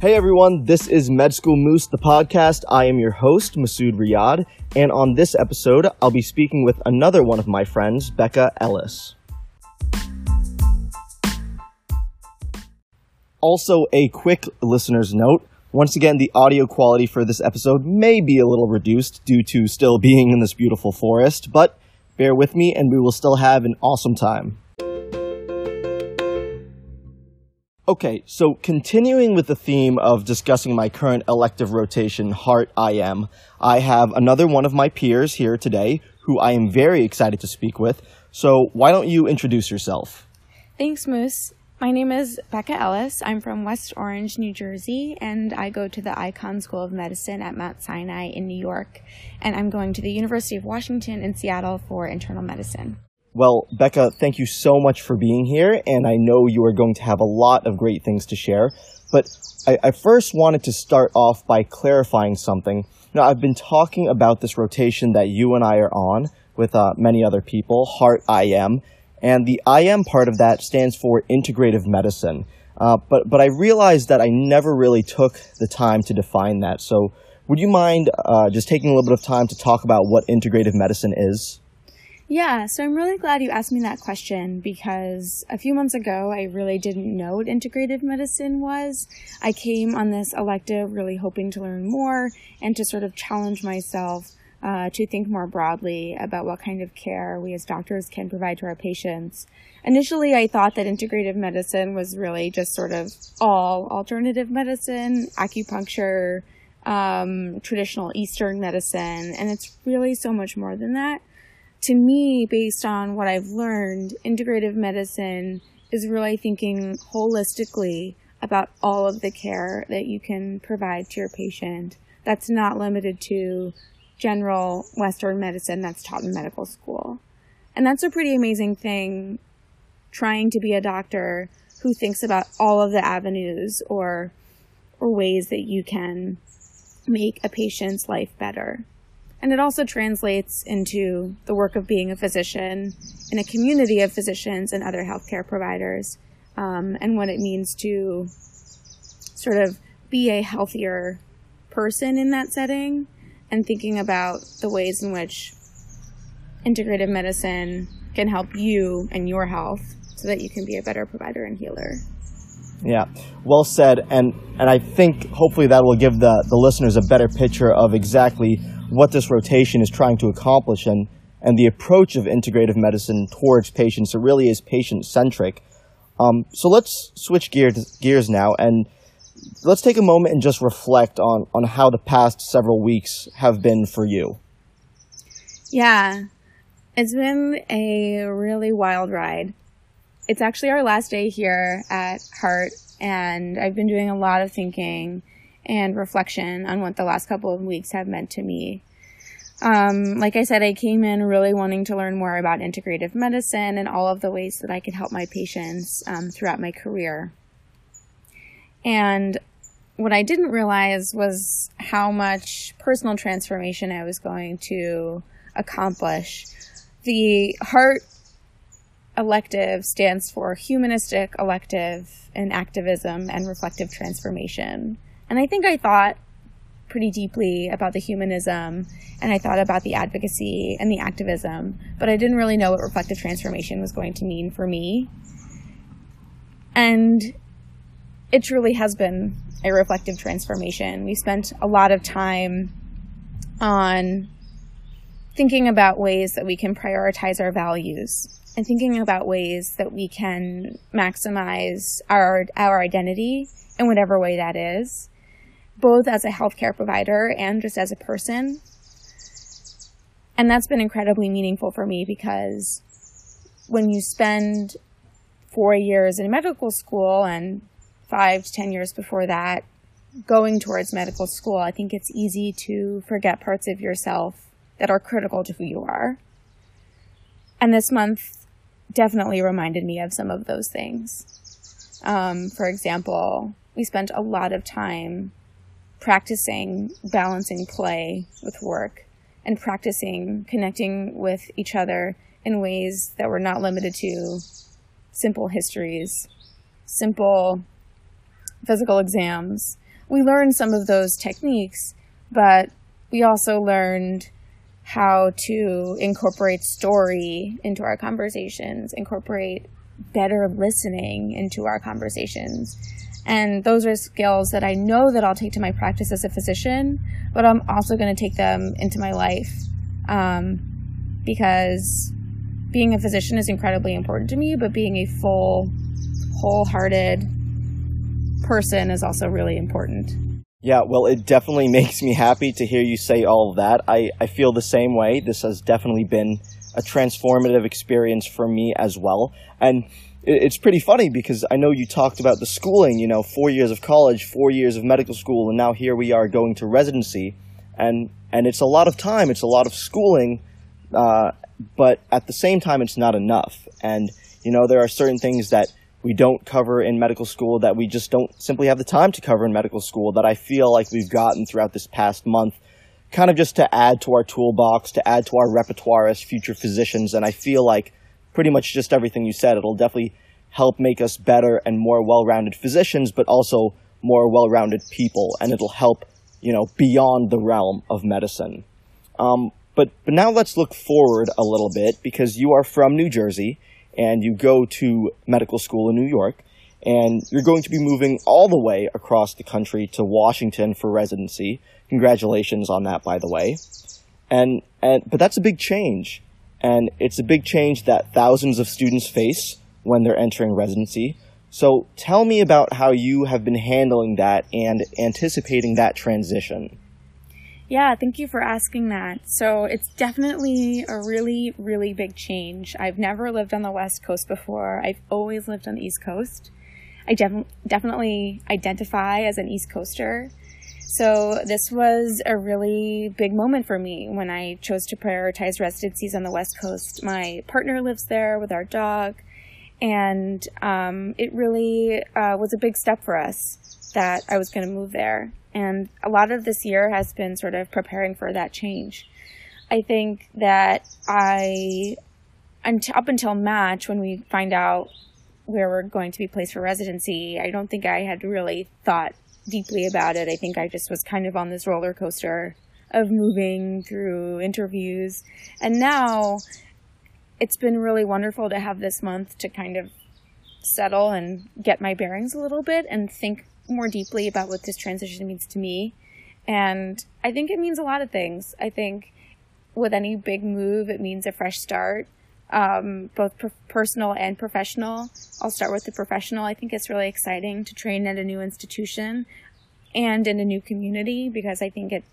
Hey everyone, this is Med School Moose, the podcast. I am your host, Masood Riyad, and on this episode, I'll be speaking with another one of my friends, Becca Ellis. Also, a quick listener's note. Once again, the audio quality for this episode may be a little reduced due to still being in this beautiful forest, but bear with me and we will still have an awesome time. Okay, so continuing with the theme of discussing my current elective rotation, Heart IM, I have another one of my peers here today who I am very excited to speak with. So why don't you introduce yourself? Thanks, Moose. My name is Becca Ellis. I'm from West Orange, New Jersey, and I go to the Icahn School of Medicine at Mount Sinai in New York. And I'm going to the University of Washington in Seattle for internal medicine. Well, Becca, thank you so much for being here, and I know you are going to have a lot of great things to share. But I, I first wanted to start off by clarifying something. Now, I've been talking about this rotation that you and I are on with uh, many other people, Heart IM, and the IM part of that stands for Integrative Medicine. Uh, but but I realized that I never really took the time to define that. So, would you mind uh, just taking a little bit of time to talk about what integrative medicine is? Yeah, so I'm really glad you asked me that question because a few months ago I really didn't know what integrative medicine was. I came on this elective really hoping to learn more and to sort of challenge myself uh, to think more broadly about what kind of care we as doctors can provide to our patients. Initially, I thought that integrative medicine was really just sort of all alternative medicine, acupuncture, um, traditional Eastern medicine, and it's really so much more than that to me, based on what I've learned, integrative medicine is really thinking holistically about all of the care that you can provide to your patient. That's not limited to general Western medicine that's taught in medical school. And that's a pretty amazing thing trying to be a doctor who thinks about all of the avenues or or ways that you can make a patient's life better. And it also translates into the work of being a physician in a community of physicians and other healthcare providers, um, and what it means to sort of be a healthier person in that setting, and thinking about the ways in which integrative medicine can help you and your health so that you can be a better provider and healer. Yeah, well said. And, and I think hopefully that will give the, the listeners a better picture of exactly what this rotation is trying to accomplish and, and the approach of integrative medicine towards patients. It really is patient centric. Um, so let's switch gear gears now and let's take a moment and just reflect on, on how the past several weeks have been for you. Yeah, it's been a really wild ride. It's actually our last day here at Heart, and I've been doing a lot of thinking and reflection on what the last couple of weeks have meant to me. Um, like I said, I came in really wanting to learn more about integrative medicine and all of the ways that I could help my patients um, throughout my career. And what I didn't realize was how much personal transformation I was going to accomplish. The Heart elective stands for Humanistic Elective and Activism and Reflective Transformation. And I think I thought pretty deeply about the humanism and I thought about the advocacy and the activism, but I didn't really know what reflective transformation was going to mean for me. And it truly has been a reflective transformation. We spent a lot of time on thinking about ways that we can prioritize our values and thinking about ways that we can maximize our our identity in whatever way that is both as a healthcare provider and just as a person. And that's been incredibly meaningful for me because when you spend four years in medical school and five to 10 years before that going towards medical school, I think it's easy to forget parts of yourself that are critical to who you are. And this month definitely reminded me of some of those things. Um, for example, we spent a lot of time practicing balancing play with work and practicing connecting with each other in ways that were not limited to simple histories, simple physical exams, we learned some of those techniques, but we also learned how to incorporate story into our conversations, incorporate better listening into our conversations. And those are skills that I know that I'll take to my practice as a physician, but I'm also going to take them into my life um, because being a physician is incredibly important to me, but being a full, wholehearted person is also really important. Yeah, well, it definitely makes me happy to hear you say all of that. I, I feel the same way. This has definitely been a transformative experience for me as well. And it's pretty funny because I know you talked about the schooling, you know, four years of college, four years of medical school, and now here we are going to residency. And, and it's a lot of time, it's a lot of schooling, uh, but at the same time, it's not enough. And, you know, there are certain things that we don't cover in medical school that we just don't simply have the time to cover in medical school that I feel like we've gotten throughout this past month, kind of just to add to our toolbox, to add to our repertoire as future physicians. And I feel like pretty much just everything you said, it'll definitely help make us better and more well-rounded physicians, but also more well-rounded people. And it'll help, you know, beyond the realm of medicine. Um, but, but now let's look forward a little bit because you are from New Jersey and you go to medical school in New York, and you're going to be moving all the way across the country to Washington for residency. Congratulations on that, by the way. And, and but that's a big change, and it's a big change that thousands of students face when they're entering residency. So tell me about how you have been handling that and anticipating that transition. Yeah, thank you for asking that. So it's definitely a really, really big change. I've never lived on the West Coast before. I've always lived on the East Coast. I def- definitely identify as an East Coaster. So this was a really big moment for me when I chose to prioritize residencies on the West Coast. My partner lives there with our dog, and um, it really uh, was a big step for us that I was going to move there. And a lot of this year has been sort of preparing for that change. I think that I, up until Match, when we find out where we're going to be placed for residency, I don't think I had really thought deeply about it. I think I just was kind of on this roller coaster of moving through interviews. And now it's been really wonderful to have this month to kind of settle and get my bearings a little bit and think more deeply about what this transition means to me. And I think it means a lot of things. I think with any big move, it means a fresh start, um, both pro- personal and professional. I'll start with the professional. I think it's really exciting to train at a new institution and in a new community because I think it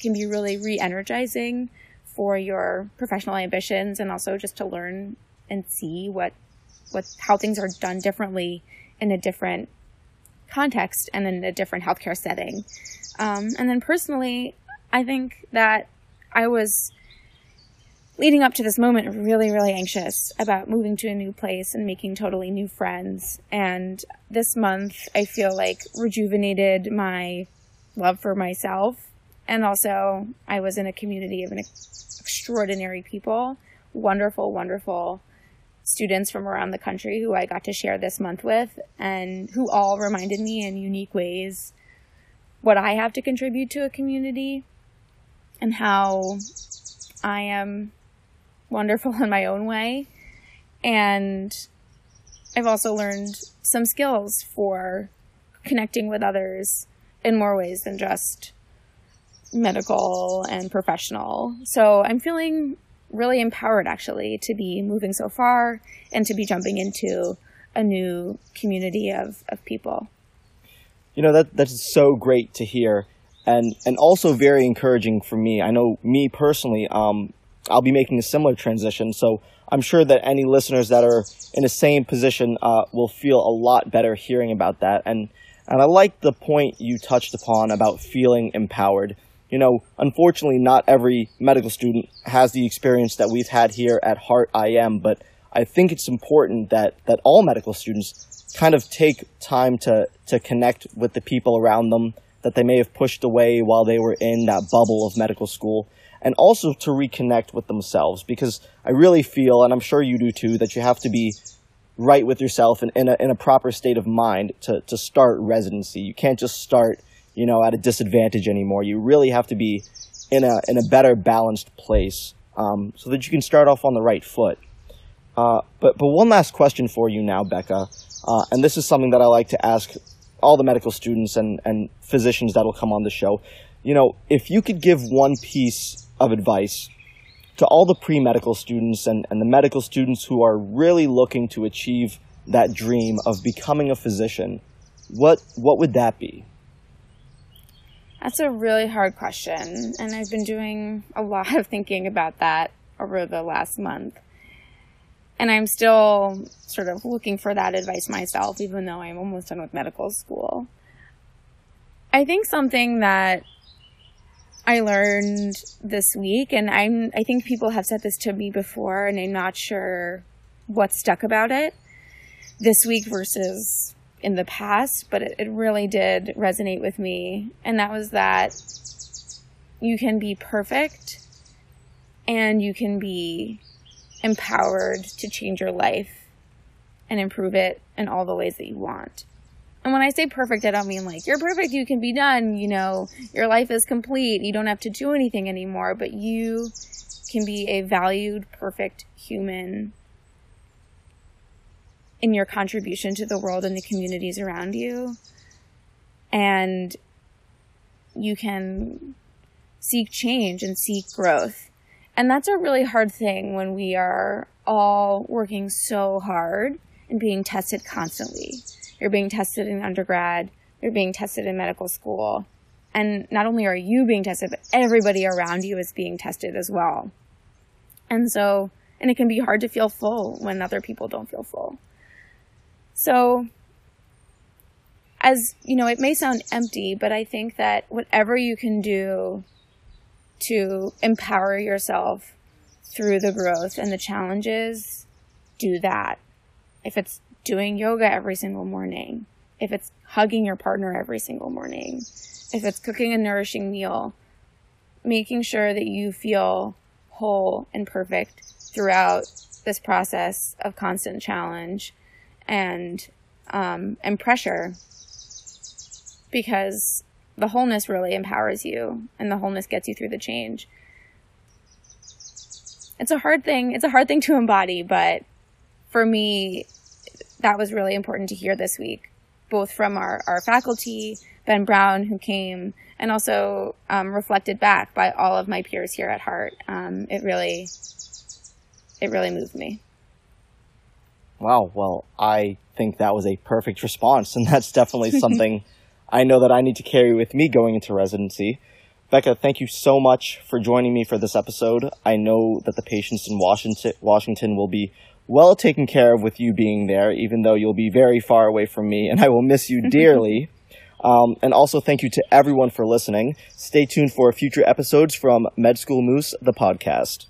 can be really re energizing for your professional ambitions and also just to learn and see what what how things are done differently in a different context and in a different healthcare setting. Um, and then personally, I think that I was leading up to this moment really, really anxious about moving to a new place and making totally new friends. And this month, I feel like rejuvenated my love for myself. And also, I was in a community of an extraordinary people, wonderful, wonderful students from around the country who I got to share this month with and who all reminded me in unique ways what I have to contribute to a community and how I am wonderful in my own way. And I've also learned some skills for connecting with others in more ways than just medical and professional. So I'm feeling really empowered actually to be moving so far and to be jumping into a new community of, of people. You know, that that's so great to hear and and also very encouraging for me. I know me personally, um, I'll be making a similar transition, so I'm sure that any listeners that are in the same position uh, will feel a lot better hearing about that. And and I like the point you touched upon about feeling empowered. You know, unfortunately, not every medical student has the experience that we've had here at Heart IM, but I think it's important that, that all medical students kind of take time to, to connect with the people around them that they may have pushed away while they were in that bubble of medical school, and also to reconnect with themselves because I really feel, and I'm sure you do too, that you have to be right with yourself and in a, in a proper state of mind to, to start residency. You can't just start you know, at a disadvantage anymore. You really have to be in a in a better balanced place um, so that you can start off on the right foot. Uh, but but one last question for you now, Becca, uh, and this is something that I like to ask all the medical students and and physicians that will come on the show. You know, if you could give one piece of advice to all the pre medical students and, and the medical students who are really looking to achieve that dream of becoming a physician, what, what would that be? That's a really hard question, and I've been doing a lot of thinking about that over the last month. And I'm still sort of looking for that advice myself, even though I'm almost done with medical school. I think something that I learned this week, and I'm I think people have said this to me before, and I'm not sure what stuck about it this week versus in the past, but it, it really did resonate with me, and that was that you can be perfect and you can be empowered to change your life and improve it in all the ways that you want. And when I say perfect, I don't mean like you're perfect, you can be done, you know, your life is complete, you don't have to do anything anymore, but you can be a valued, perfect human in your contribution to the world and the communities around you. And you can seek change and seek growth. And that's a really hard thing when we are all working so hard and being tested constantly. You're being tested in undergrad, you're being tested in medical school. And not only are you being tested, but everybody around you is being tested as well. And so, and it can be hard to feel full when other people don't feel full. So, as you know, it may sound empty, but I think that whatever you can do to empower yourself through the growth and the challenges, do that. If it's doing yoga every single morning, if it's hugging your partner every single morning, if it's cooking a nourishing meal, making sure that you feel whole and perfect throughout this process of constant challenge and um, and pressure. Because the wholeness really empowers you and the wholeness gets you through the change. It's a hard thing it's a hard thing to embody but for me that was really important to hear this week, both from our, our faculty, Ben Brown, who came, and also um, reflected back by all of my peers here at Heart. Um, it really, it really moved me. Wow. Well, I think that was a perfect response, and that's definitely something I know that I need to carry with me going into residency. Becca, thank you so much for joining me for this episode. I know that the patients in Washington, Washington will be well taken care of with you being there, even though you'll be very far away from me, and I will miss you dearly. Um, and also, thank you to everyone for listening. Stay tuned for future episodes from Med School Moose, the podcast.